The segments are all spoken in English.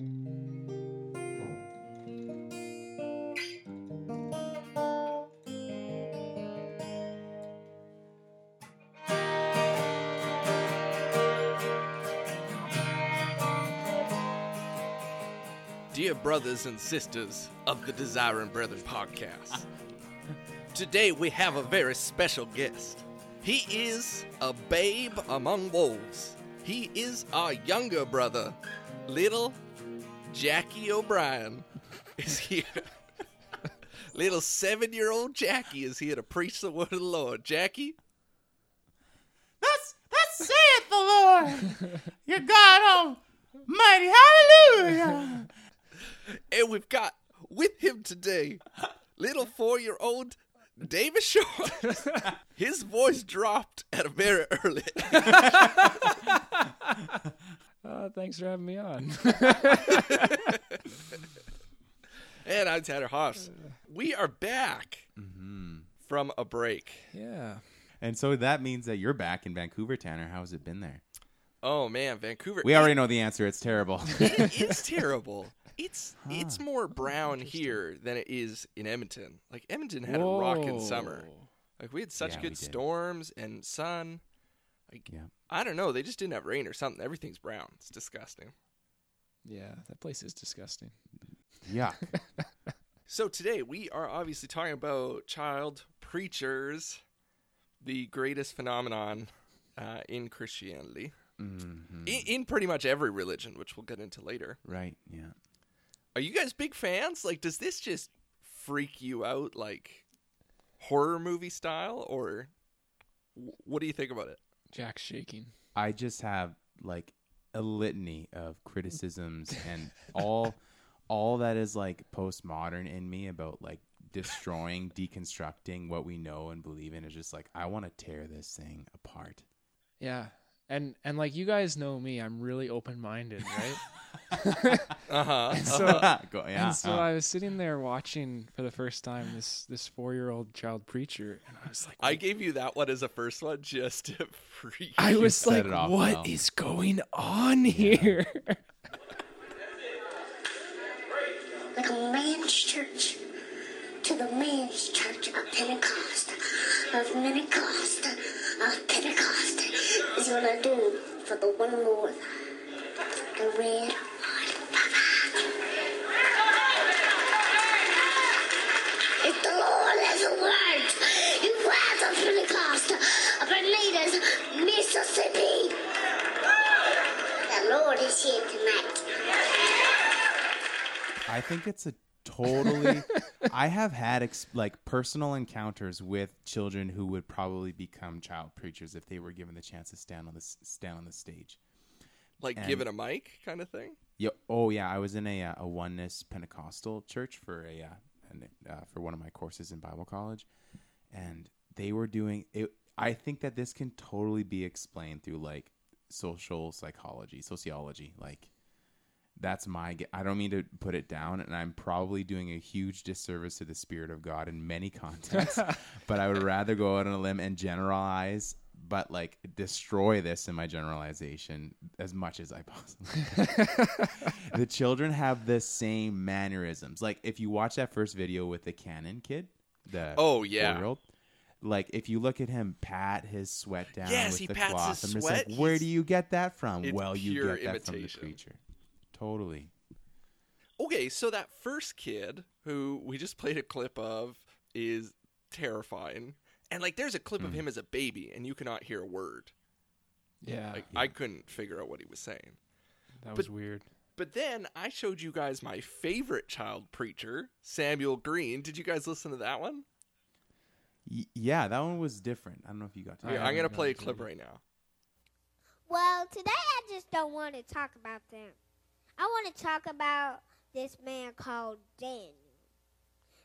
Dear brothers and sisters of the Desiring Brethren podcast, today we have a very special guest. He is a babe among wolves. He is our younger brother, little Jackie O'Brien, is here. little seven year old Jackie is here to preach the word of the Lord. Jackie? Thus, thus saith the Lord, your God Almighty. Hallelujah. And we've got with him today little four year old David Short. His voice dropped at a very early. Uh, thanks for having me on. and I'm Tanner Hoffs. We are back from a break. yeah. And so that means that you're back in Vancouver, Tanner. How's it been there? Oh man, Vancouver. We already know the answer. It's terrible. it is terrible. It's it's more brown here than it is in Edmonton. Like Edmonton had a rockin' summer. Like we had such Yeah, good storms and sun. Like yeah. I don't know, they just didn't have rain or something. Everything's brown. It's disgusting. Yeah, that place is disgusting. Yeah. So today we are obviously talking about child preachers, the greatest phenomenon uh, in Christianity, hmm in, in pretty much every religion, which we'll get into later. Right. Yeah. Are you guys big fans? Like, does this just freak you out, like horror movie style, or what do you think about it? Jack's shaking. I just have like a litany of criticisms and all all that is like postmodern in me about like destroying, deconstructing what we know and believe in is just like I want to tear this thing apart. Yeah. And and like you guys know me, I'm really open minded, right? Uh huh. and so Go, yeah. and so uh, I was sitting there watching for the first time this this four year old child preacher, and I was like, I gave you that one as a first one just to freak. I was set like, it off what is well. going on here? like a man's church to the man's church of Pentecost, of Pentecost, of Pentecost is what I do for the one Lord, the red the Lord has of Pentecost, Anita's, Mississippi. The Lord is here tonight. I think it's a totally. I have had ex- like personal encounters with children who would probably become child preachers if they were given the chance to stand on the stand on the stage. like and- give it a mic kind of thing. Yeah. Oh yeah. I was in a uh, a oneness Pentecostal church for a uh, uh, for one of my courses in Bible college, and they were doing it. I think that this can totally be explained through like social psychology, sociology. Like that's my. ge- I don't mean to put it down, and I'm probably doing a huge disservice to the Spirit of God in many contexts. but I would rather go out on a limb and generalize. But like destroy this in my generalization as much as I possibly the children have the same mannerisms. Like if you watch that first video with the Kanon kid, the Oh, yeah. four-year-old, like if you look at him pat his sweat down Yes, with he the pats cloth, his I'm just sweat. like, where do you get that from? It's well, you get that imitation. from the preacher. Totally. Okay, so that first kid who we just played a clip of is terrifying. And like there's a clip Hmm. of him as a baby and you cannot hear a word. yeah, Like I couldn't figure out what he was saying. that was weird. But then I showed you guys my favorite child preacher, Samuel Green. Did you guys listen to that one? Y- yeah, that one was different. I don't know if you got to. I Here, I'm gonna play a clip right now. Well, today I just don't want to talk about them. I want to talk about this man called Daniel.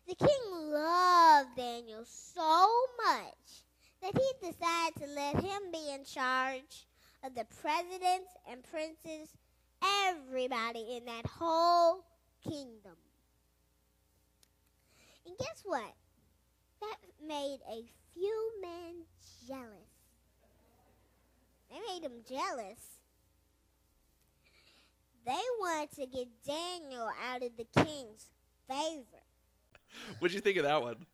The king loved Daniel so much that he decided to let him be in charge of the presidents and princes, everybody in that whole kingdom. And guess what? That made a few men jealous. They made him jealous. They wanted to get Daniel out of the king's favor. What'd you think of that one?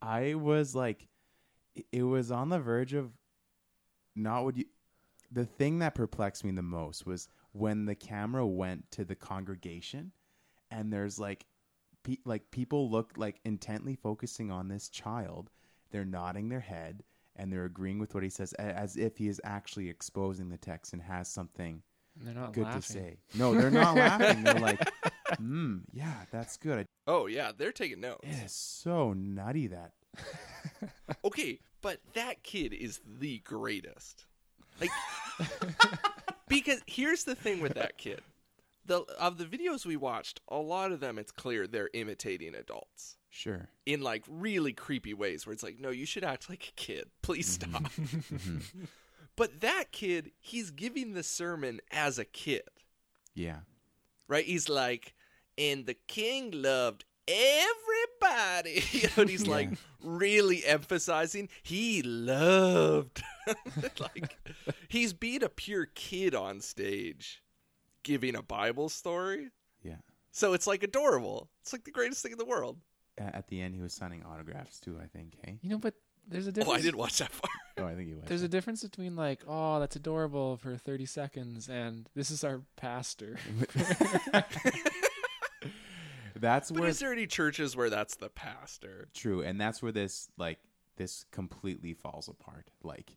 I was like, it- it was on the verge of not what you. The thing that perplexed me the most was when the camera went to the congregation, and there's like, pe- like people look like intently focusing on this child. They're nodding their head and they're agreeing with what he says, as if he is actually exposing the text and has something And they're not good laughing. to say. No, they're not laughing. They're like, "Hmm, yeah, that's good." Oh yeah, they're taking notes. It is so nutty that Okay, but that kid is the greatest. Like because here's the thing with that kid. The of the videos we watched, a lot of them it's clear they're imitating adults sure. in like really creepy ways where it's like, "No, you should act like a kid. Please stop." But that kid, he's giving the sermon as a kid. Yeah. right? He's like, and the king loved everybody. you know, and he's like really emphasizing he loved. like, he's being a pure kid on stage, giving a Bible story. Yeah. So it's like adorable. It's like the greatest thing in the world. At the end, he was signing autographs too. I think. Hey. You know, but there's a Oh, difference. I didn't watch that far. Oh, I think he went. There's a difference between like, oh, that's adorable for 30 seconds, and this is our pastor. that's But where is there any churches where that's the pastor? true, and that's where this like this completely falls apart. Like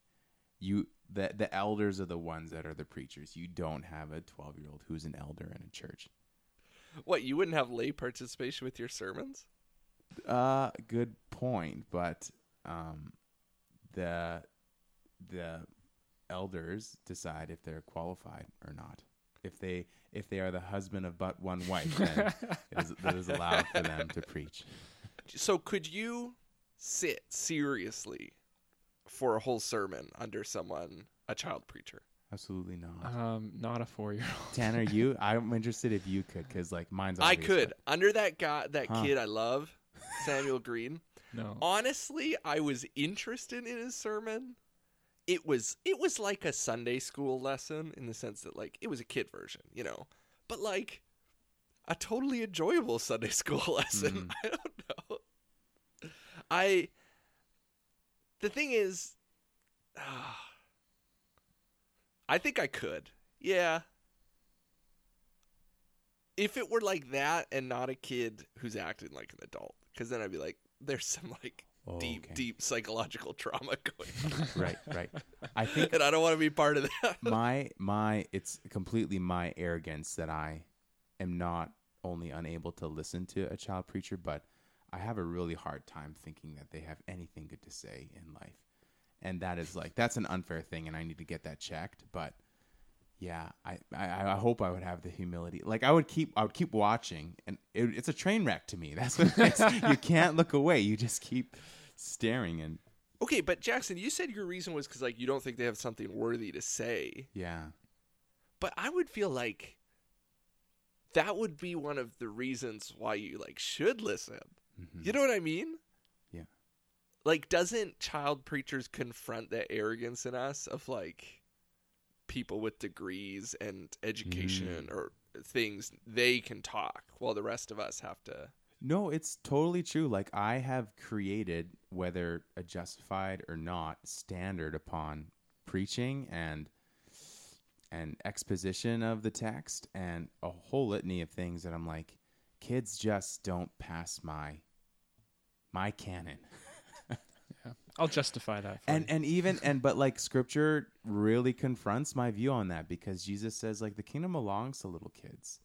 you, the the elders are the ones that are the preachers. You don't have a twelve year old who's an elder in a church. What, you wouldn't have lay participation with your sermons? Uh, good point, but um, the the elders decide if they're qualified or not. If they if they are the husband of but one wife, then it is, it is allowed for them to preach. So could you sit seriously for a whole sermon under someone, a child preacher? Absolutely not. um, not a four year old. Tanner, you? I'm interested if you could, because like mine's. I obvious, could under that guy, that Huh. kid I love, Samuel Green. No. Honestly, I was interested in his sermon. It was it was like a Sunday school lesson in the sense that like it was a kid version, you know, but like a totally enjoyable Sunday school lesson. I don't know. I the thing is, ah, I think I could. Yeah. If it were like that and not a kid who's acting like an adult, because then I'd be like, there's some like Oh, deep, okay. deep psychological trauma going on, right, right. I think and I don't want to be part of that. my my it's completely my arrogance that I am not only unable to listen to a child preacher, but I have a really hard time thinking that they have anything good to say in life. And that is like that's an unfair thing and I need to get that checked. But yeah, I, I, I hope I would have the humility. Like I would keep I would keep watching and it, it's a train wreck to me. That's what it is. you can't look away. You just keep staring and Okay, but Jackson, you said your reason was because like you don't think they have something worthy to say. yeah. But I would feel like that would be one of the reasons why you like should listen. Mm-hmm. You know what I mean? Yeah. Like, doesn't child preachers confront that arrogance in us of like people with degrees and education mm. or things they can talk while the rest of us have to? No, it's totally true. Like I have created, whether a justified or not, standard upon preaching and and exposition of the text and a whole litany of things that I'm like, kids just don't pass my my canon. I'll justify that. For And you. and even and but like scripture really confronts my view on that because Jesus says like the kingdom belongs to little kids.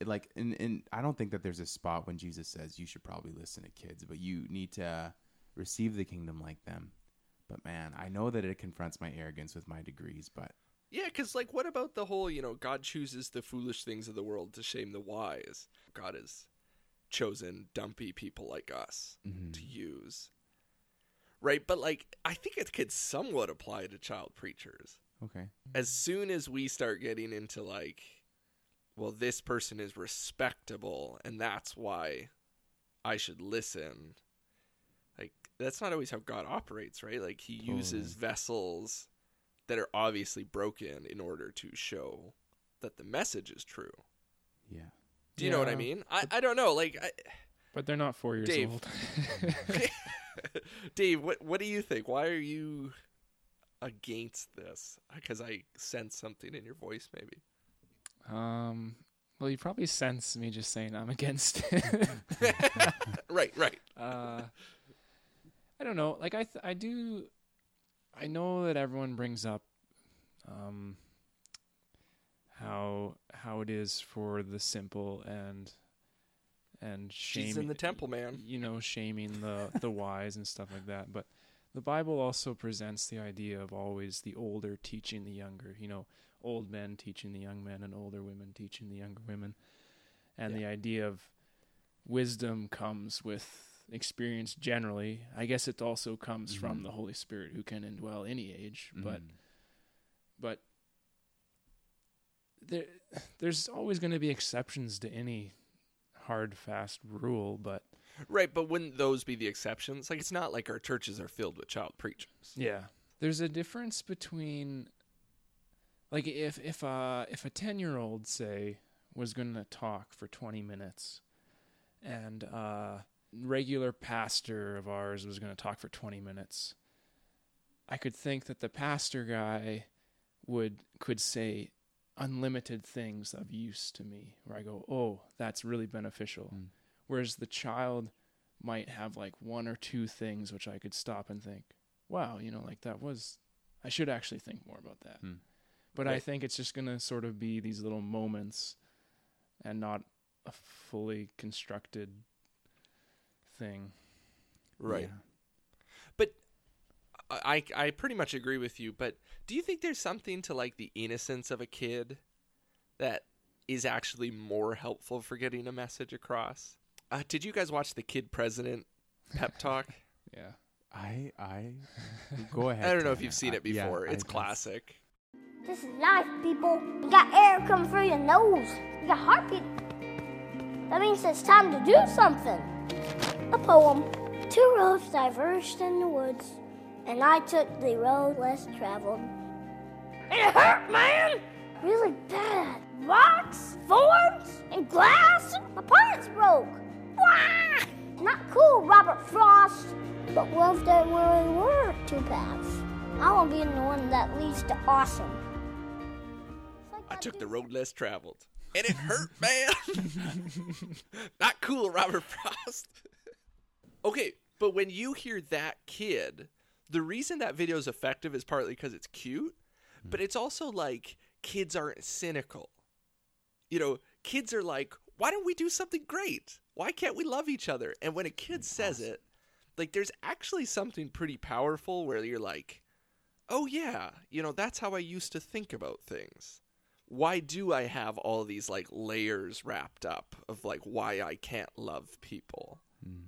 It, like and, and I don't think that there's a spot when Jesus says you should probably listen to kids, but you need to receive the kingdom like them. But man, I know that it confronts my arrogance with my degrees, but Yeah, because like, what about the whole you know God chooses the foolish things of the world to shame the wise? God has chosen dumpy people like us mm-hmm. to use, right? But like, I think it could somewhat apply to child preachers. okay. as soon as we start getting into like well this person is respectable and that's why i should listen like that's not always how god operates right like he uses vessels that are obviously broken in order to show that the message is true. Yeah. Do you know what I mean? I, I don't know. Like, I, But they're not four years Dave. old. Dave, what what do you think? Why are you against this? Because I sense something in your voice, maybe. um, well, you probably sense me just saying I'm against it. Right, right. uh, I don't know. Like I, th- I do. I know that everyone brings up, um, how how it is for the simple and and She's in the temple, man. you know, shaming the the wise and stuff like that. But the Bible also presents the idea of always the older teaching the younger. You know, old men teaching the young men, and older women teaching the younger women. And the idea of wisdom comes with experience generally. I guess it also comes from the Holy Spirit who can indwell any age, but Mhm. but there there's always going to be exceptions to any hard fast rule, but Right, but wouldn't those be the exceptions? Like, it's not like our churches are filled with child preachers. Yeah. There's a difference between like if if a if a 10-year-old say was going to talk for 20 minutes and uh regular pastor of ours was going to talk for 20 minutes I could think that the pastor guy would could say unlimited things of use to me where I go, "Oh, that's really beneficial." Mm. Whereas the child might have like one or two things which I could stop and think, "Wow, you know, like that was I should actually think more about that." Hmm. But I think it's just going to sort of be these little moments and not a fully constructed thing. Right. Yeah. But I I pretty much agree with you. But do you think there's something to like the innocence of a kid that is actually more helpful for getting a message across? Uh, did you guys watch the Kid President pep talk? Yeah. I I go ahead. I don't know if you've seen I- it before. yeah, it's I- classic. This is life, people. You got air coming through your nose. You got heartbeat. That means it's time to do something. A poem. Two roads diverged in the woods, and I took the road less traveled. And it hurt, man! Really bad. Rocks, thorns, and glass. My pants broke. Wah! Not cool, Robert Frost. But what if there really were two paths? I want to be in the one that leads to awesome. I took the road less traveled. And it hurt, man. Not cool, Robert Frost. okay, but when you hear that kid, the reason that video is effective is partly because it's cute, mm. but it's also like kids aren't cynical. You know, kids are like, why don't we do something great? Why can't we love each other? And when a kid says it, like there's actually something pretty powerful where you're like, oh yeah, you know, that's how I used to think about things. Why do I have all these like layers wrapped up of like why I can't love people? Hmm.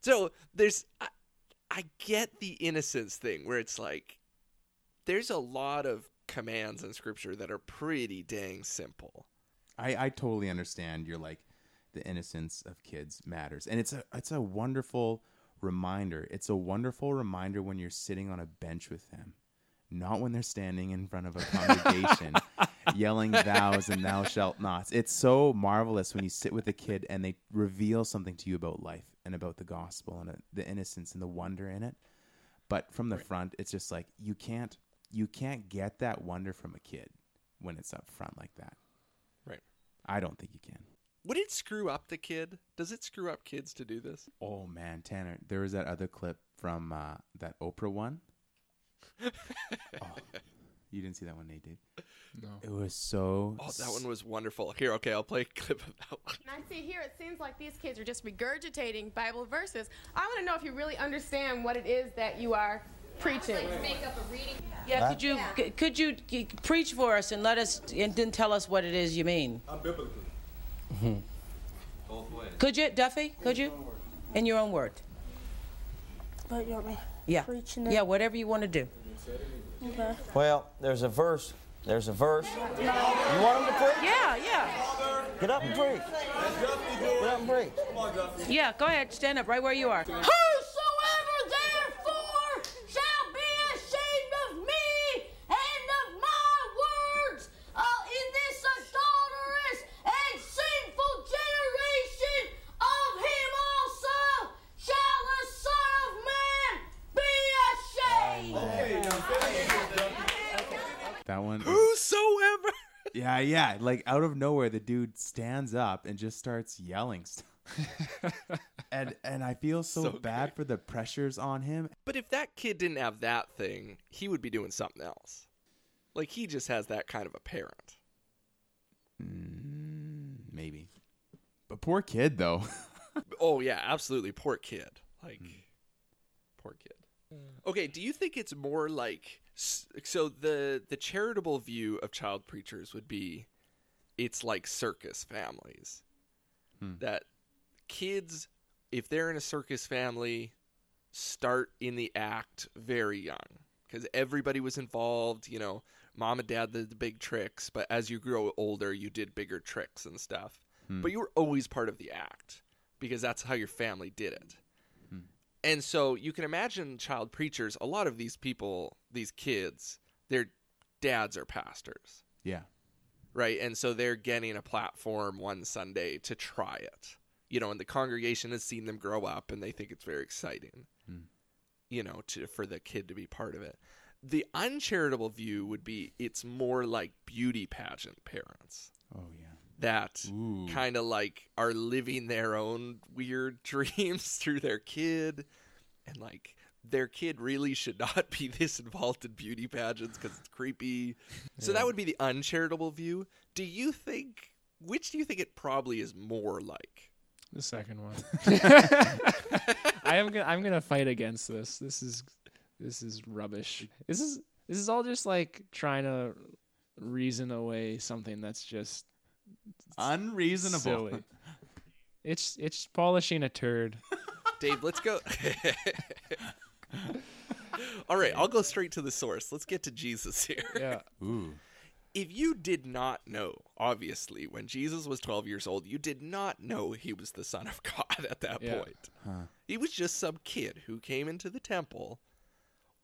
So there's, I, I get the innocence thing where it's like, there's a lot of commands in scripture that are pretty dang simple. I, I totally understand you're like the innocence of kids matters. And it's a it's a wonderful reminder. It's a wonderful reminder when you're sitting on a bench with them not when they're standing in front of a congregation yelling thous and thou shalt nots it's so marvelous when you sit with a kid and they reveal something to you about life and about the gospel and uh, the innocence and the wonder in it but from the front it's just like you can't you can't get that wonder from a kid when it's up front like that Right. I don't think you can. Would it screw up the kid? Does it screw up kids to do this? Oh man, Tanner, there was that other clip from uh, that Oprah one. oh, you didn't see that one, Nate, did? No. It was so. Oh, that one was wonderful. Here, okay, I'll play a clip of that one. And I see here it seems like these kids are just regurgitating Bible verses. I want to know if you really understand what it is that you are preaching. Yeah, could you c- could you c- preach for us and let us and then tell us what it is you mean? Unbiblically. Mm-hmm. Both ways. Could you, Duffy? Could you? In your own words. But you want me Yeah. preaching it? Yeah, whatever you want to do. Okay. Well, there's a verse. There's a verse. You want him to preach? Yeah, yeah. Get up and preach. Get up and preach. Yeah, go ahead. Stand up right where you are. Whosoever therefore shall be ashamed of me and of my words uh, in this Uh, yeah, like out of nowhere, the dude stands up and just starts yelling stuff. and and I feel so, So bad for the pressures on him. But if that kid didn't have that thing, he would be doing something else. Like he just has that kind of a parent. Mm, maybe, but poor kid though. Oh yeah, absolutely. Poor kid. Like, poor kid. Okay, do you think it's more like so the the charitable view of child preachers would be it's like circus families. Hmm. That kids if they're in a circus family start in the act very young. Because everybody was involved you know mom and dad did the big tricks but as you grow older you did bigger tricks and stuff. Hmm. But you were always part of the act because that's how your family did it. Hmm. And so you can imagine child preachers a lot of these people these kids their dads are pastors. Yeah, right? And so they're getting a platform one Sunday to try it, you know, and the congregation has seen them grow up and they think it's very exciting, hmm. you know, to for the kid to be part of it. The uncharitable view would be it's more like beauty pageant parents oh yeah. that kind of like are living their own weird dreams through their kid and like their kid really should not be this involved in beauty pageants because it's creepy so that would be the uncharitable view do you think which do you think it probably is more like The second one. I am gonna I'm gonna fight against this. This is this is rubbish. This is this is all just like trying to reason away something that's just Unreasonable. silly. It's it's polishing a turd. dave let's go all right i'll go straight to the source let's get to jesus here Yeah. Ooh. if you did not know, obviously, when Jesus was 12 years old, you did not know he was the Son of God at that Yeah. point. He was just some kid who came into the temple.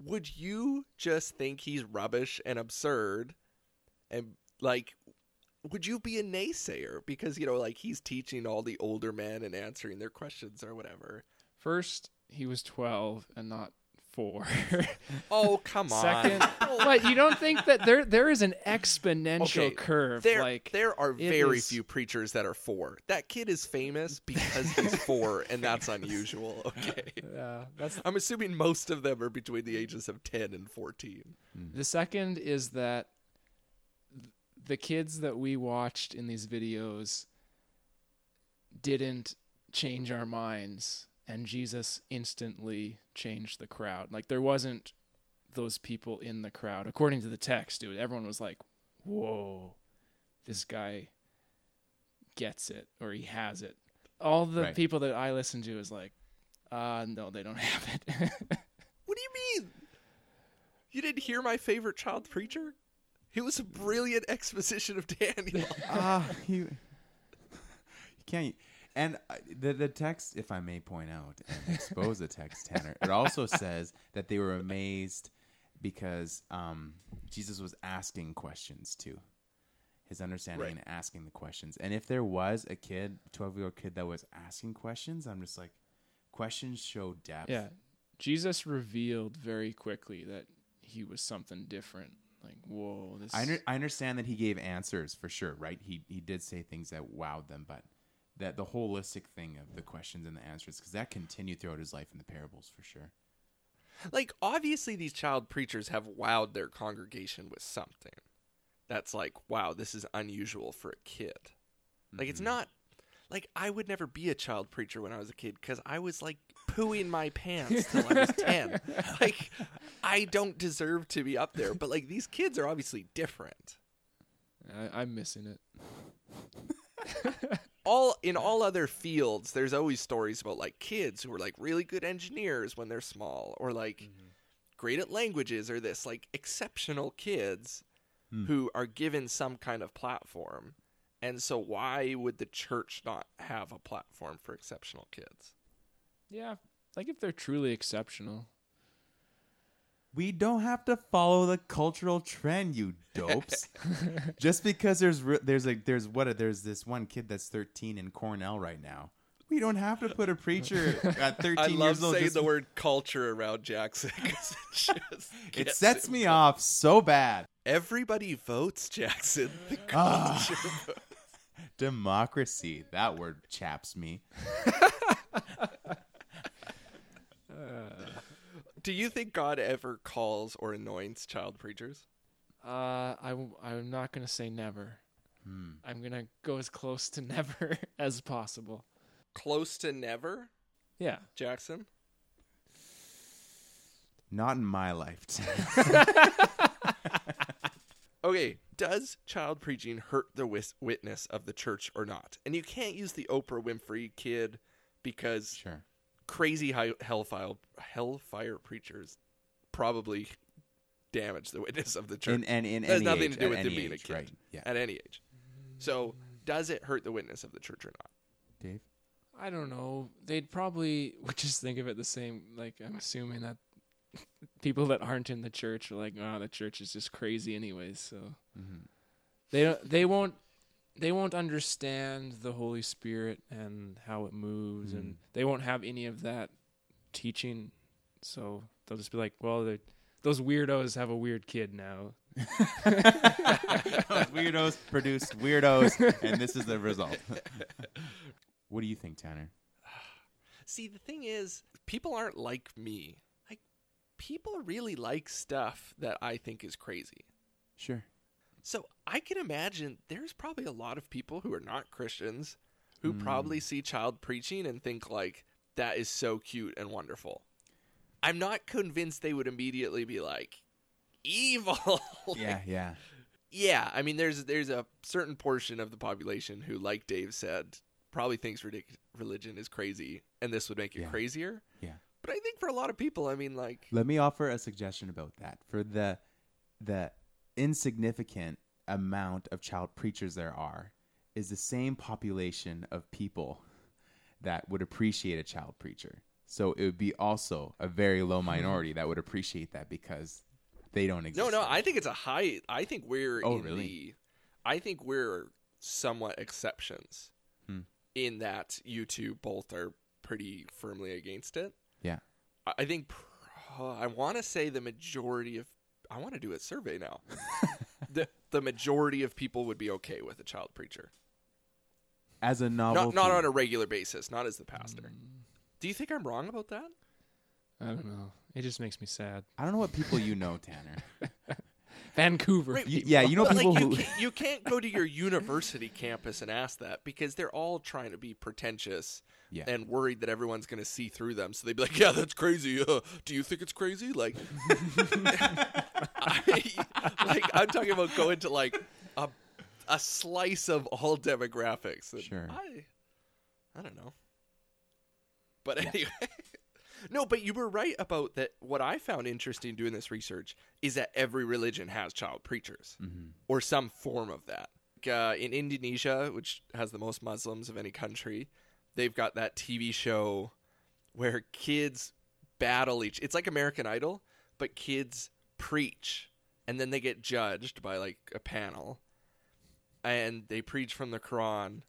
Would you just think he's rubbish and absurd? And, like, would you be a naysayer? Because, you know, like, he's teaching all the older men and answering their questions or whatever. First, he was 12 and not 4. Oh, come on. Second, but you don't think that there there is an exponential Okay, curve There, like there are very is- few preachers that are four. That kid is famous because he's four, and that's unusual. Okay, Yeah, that's I'm assuming most of them are between the ages of ten and fourteen. Hmm. The second is that the kids that we watched in these videos didn't change our minds, and Jesus instantly changed the crowd. Like there wasn't those people in the crowd, according to the text. Dude, everyone was like, "Whoa, this guy gets it, or he has it." All the Right. people that I listen to is like, "Uh, no, they don't have it." What do you mean? You didn't hear my favorite child preacher? He was a brilliant exposition of Daniel. Ah, you, you can't. And uh, the the text, if I may point out and expose the text, Tanner, it also says that they were amazed because um, Jesus was asking questions too. His understanding Right. and asking the questions. And if there was a kid, twelve year old kid that was asking questions, I'm just like, questions show depth. Yeah. Jesus revealed very quickly that he was something different. Like, whoa, this I, under, I understand that he gave answers for sure, right? He he did say things that wowed them, but that the holistic thing of the questions and the answers, because that continued throughout his life in the parables for sure. like obviously these child preachers have wowed their congregation with something that's like wow this is unusual for a kid like it's mm-hmm. not like i would never be a child preacher when i was a kid because i was like pooing my pants till i was 10 like i don't deserve to be up there but like these kids are obviously different I, I'm missing it. all in all other fields there's always stories about like kids who are like really good engineers when they're small or like mm-hmm. great at languages or this like exceptional kids hmm. who are given some kind of platform. And so why would the church not have a platform for exceptional kids? Yeah. Like, if they're truly exceptional. We don't have to follow the cultural trend, you dopes. Just because there's there's like there's what there's this one kid that's 13 in Cornell right now We don't have to put a preacher at 13 I years love old. saying just- the word culture around Jackson it just it sets me off so bad. Everybody votes, Jackson. The Ah. culture vote. Democracy. That word chaps me. Do you think God ever calls or anoints child preachers? Uh, I w- I'm not gonna say never. Hmm. I'm gonna go as close to never as possible. Close to never, Yeah. Jackson. Not in my lifetime. Okay, does child preaching hurt the wis- witness of the church or not? And you can't use the Oprah Winfrey kid because sure. Crazy high hellfire hellfire preachers probably damage the witness of the church. In- and in That has any nothing age, to do at with them any being a age, kid right, yeah. at any age. So, does it hurt the witness of the church or not? Dave? I don't know. They'd probably would just think of it the same. Like I'm assuming that people that aren't in the church are like, "Oh, the church is just crazy, anyways." So Mm-hmm. they don't. They won't. They won't understand the Holy Spirit and how it moves, Mm. and they won't have any of that teaching. So they'll just be like, "Well, they're- those weirdos have a weird kid now." Those weirdos produced weirdos, and this is the result. what do you think, Tanner? See, the thing is, people aren't like me. Like, people really like stuff that I think is crazy. Sure. So I can imagine there's probably a lot of people who are not Christians who hmm. probably see child preaching and think like that is so cute and wonderful. I'm not convinced they would immediately be like evil. Like, Yeah, yeah. yeah, I mean there's there's a certain portion of the population who like Dave said probably thinks ridic- religion is crazy and this would make it Yeah. crazier. Yeah. But I think for a lot of people, I mean like Let me offer a suggestion about that. For the the insignificant amount of child preachers there are is the same population of people that would appreciate a child preacher. So it would be also a very low minority that would appreciate that because they don't exist. No, no, I think it's a high. I think we're Oh, in really? the. I think we're somewhat exceptions Hmm. in that you two both are pretty firmly against it. Yeah. I- I think pr- I want to say the majority of. I want to do a survey now. the the majority of people would be okay with a child preacher, As a Not, not on a regular basis, not as the pastor. Mm. Do you think I'm wrong about that? I don't know. It just makes me sad. I don't know what people you know, Tanner. Vancouver. Right, Y- yeah, you know people like, who you, can't, you can't go to your university campus and ask that because they're all trying to be pretentious Yeah. and worried that everyone's going to see through them. So they'd be like, "Yeah, that's crazy. Uh, do you think it's crazy?" Like, I, like I'm talking about going to like a a slice of all demographics. And Sure. I I don't know. But anyway. No, but you were right about that. What I found interesting doing this research is that every religion has child preachers or some form of that. Uh, in Indonesia, which has the most Muslims of any country, they've got that TV show where kids battle each. It's like American Idol, but kids preach, and then they get judged by like a panel, and they preach from the Quran,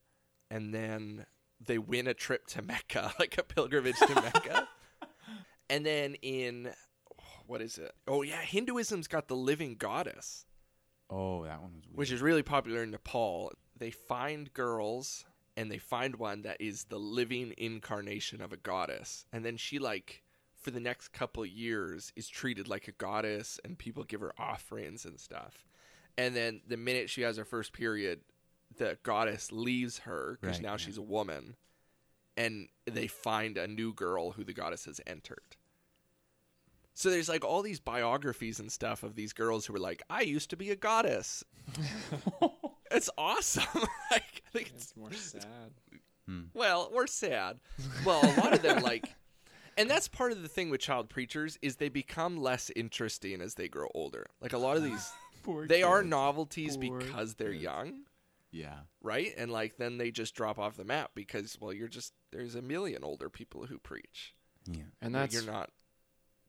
and then they win a trip to Mecca, like a pilgrimage to Mecca. And then in what is it? Oh yeah, Hinduism's got the living goddess, Oh, that one was weird. which is really popular in Nepal. They find girls and they find one that is the living incarnation of a goddess. And then she like for the next couple of years is treated like a goddess and people give her offerings and stuff. And then the minute she has her first period, the goddess leaves her because Right, now yeah. she's a woman and they find a new girl who the goddess has entered. So there's like all these biographies and stuff of these girls who were like, I used to be a goddess. it's awesome. like, I think it's It's more sad. Hmm. well, or sad. Well, a lot of them like and that's part of the thing with child preachers is they become less interesting as they grow older. Like a lot of these they are novelties Poor because they're young, yeah. right? And like then they just drop off the map because well, you're just there's a million older people who preach. Yeah. And that's you're not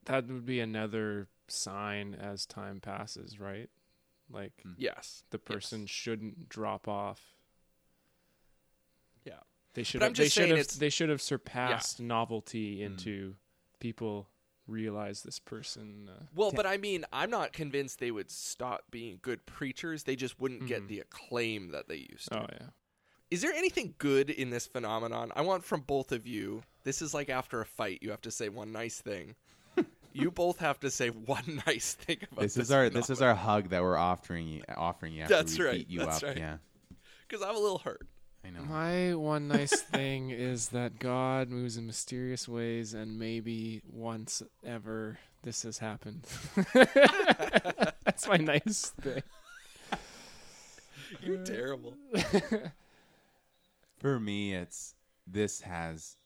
that would be another sign as time passes, right? Like hmm. yes. the person shouldn't drop off. Yeah. They should But I'm have. They just should saying have. it's- They should have surpassed novelty hmm. into people realize this person. Uh, Well, but I mean, I'm not convinced they would stop being good preachers. They just wouldn't get hmm. the acclaim that they used to. oh yeah. Is there anything good in this phenomenon? I want from both of you. This is like after a fight, you have to say one nice thing. you both have to say one nice thing about This this. is our this is our hug that we're offering you offering you after That's we right, beat you that's up. right. Yeah, because I'm a little hurt. I know. My one nice thing is that God moves in mysterious ways, and maybe once ever this has happened. That's my nice thing. You're terrible. For me, it's this has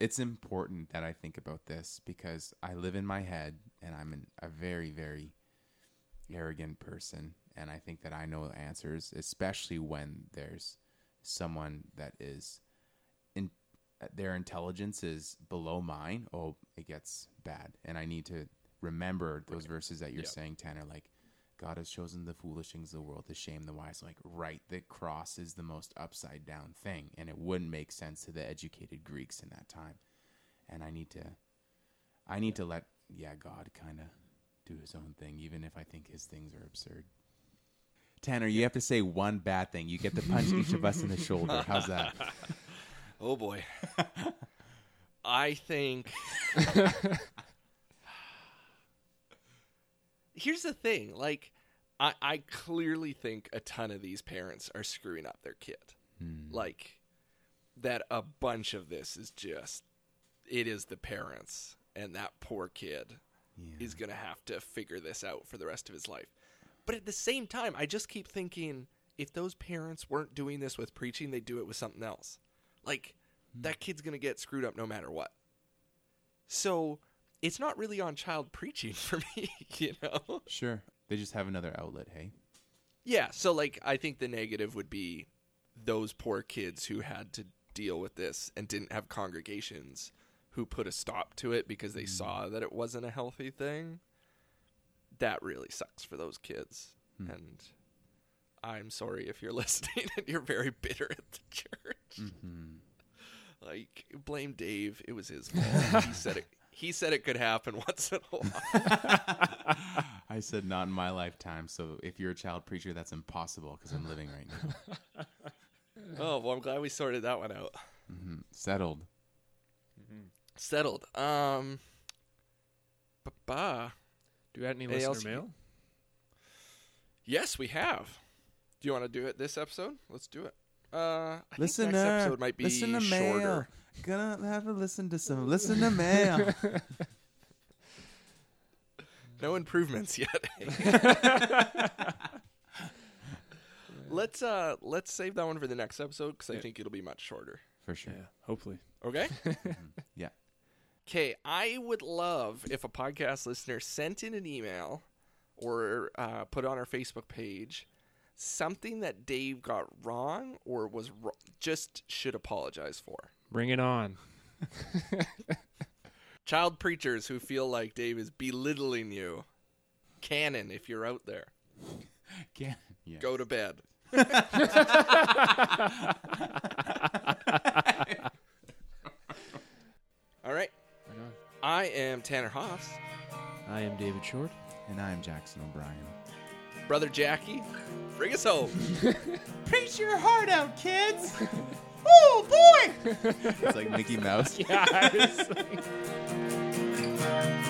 it's important that I think about this because I live in my head and I'm an, a very very arrogant person and I think that I know the answers, especially when there's someone that is in their intelligence is below mine. Oh, it gets bad, and I need to remember those verses that you're Yep. saying, Tanner. Like God has chosen the foolish things of the world to shame the wise. Like, right, the cross is the most upside down thing, and it wouldn't make sense to the educated Greeks in that time. And I need to, I need to let, yeah, God kind of do his own thing, even if I think his things are absurd. Tanner, you have to say one bad thing. You get to punch each of us in the shoulder. How's that? Oh boy. I think. Here's the thing. Like, I, I clearly think a ton of these parents are screwing up their kid. Hmm. Like, that a bunch of this is just. It is the parents, and that poor kid is going to have to figure this out for the rest of his life. But at the same time, I just keep thinking if those parents weren't doing this with preaching, they'd do it with something else. Like, hmm. that kid's going to get screwed up no matter what. So, it's not really on child preaching for me, you know? Sure. They just have another outlet, hey? Yeah, so, like, I think the negative would be those poor kids who had to deal with this and didn't have congregations who put a stop to it because they hmm. saw that it wasn't a healthy thing. That really sucks for those kids. Hmm. And I'm sorry if you're listening and you're very bitter at the church. Mm-hmm. Like blame Dave. It was his fault. he said it. He said it could happen once in a while. I said not in my lifetime. So if you're a child preacher, that's impossible because I'm living right now. oh well, I'm glad we sorted that one out. Settled. Settled. Um. Ba-ba. Do we have any Anything else listener you- mail? Yes, we have. Do you want to do it this episode? Let's do it. Uh, I think next episode might be listen to shorter. mail. Gonna have to listen to some listen to mail. No improvements yet. let's uh let's save that one for the next episode because I think it'll be much shorter. For sure. Yeah, hopefully. Okay. Yeah. Okay, I would love if a podcast listener sent in an email or uh, put on our Facebook page something that Dave got wrong or was ro- just should apologize for. Bring it on. Child preachers who feel like Dave is belittling you. Kanon, if you're out there, Can- yeah. go to bed. All right. Right. I am Tanner Haas. I am David Short. And I'm Jackson O'Brien. Brother Jackie, bring us home. Preach your heart out, kids. oh boy! It's like Mickey Mouse. Yeah.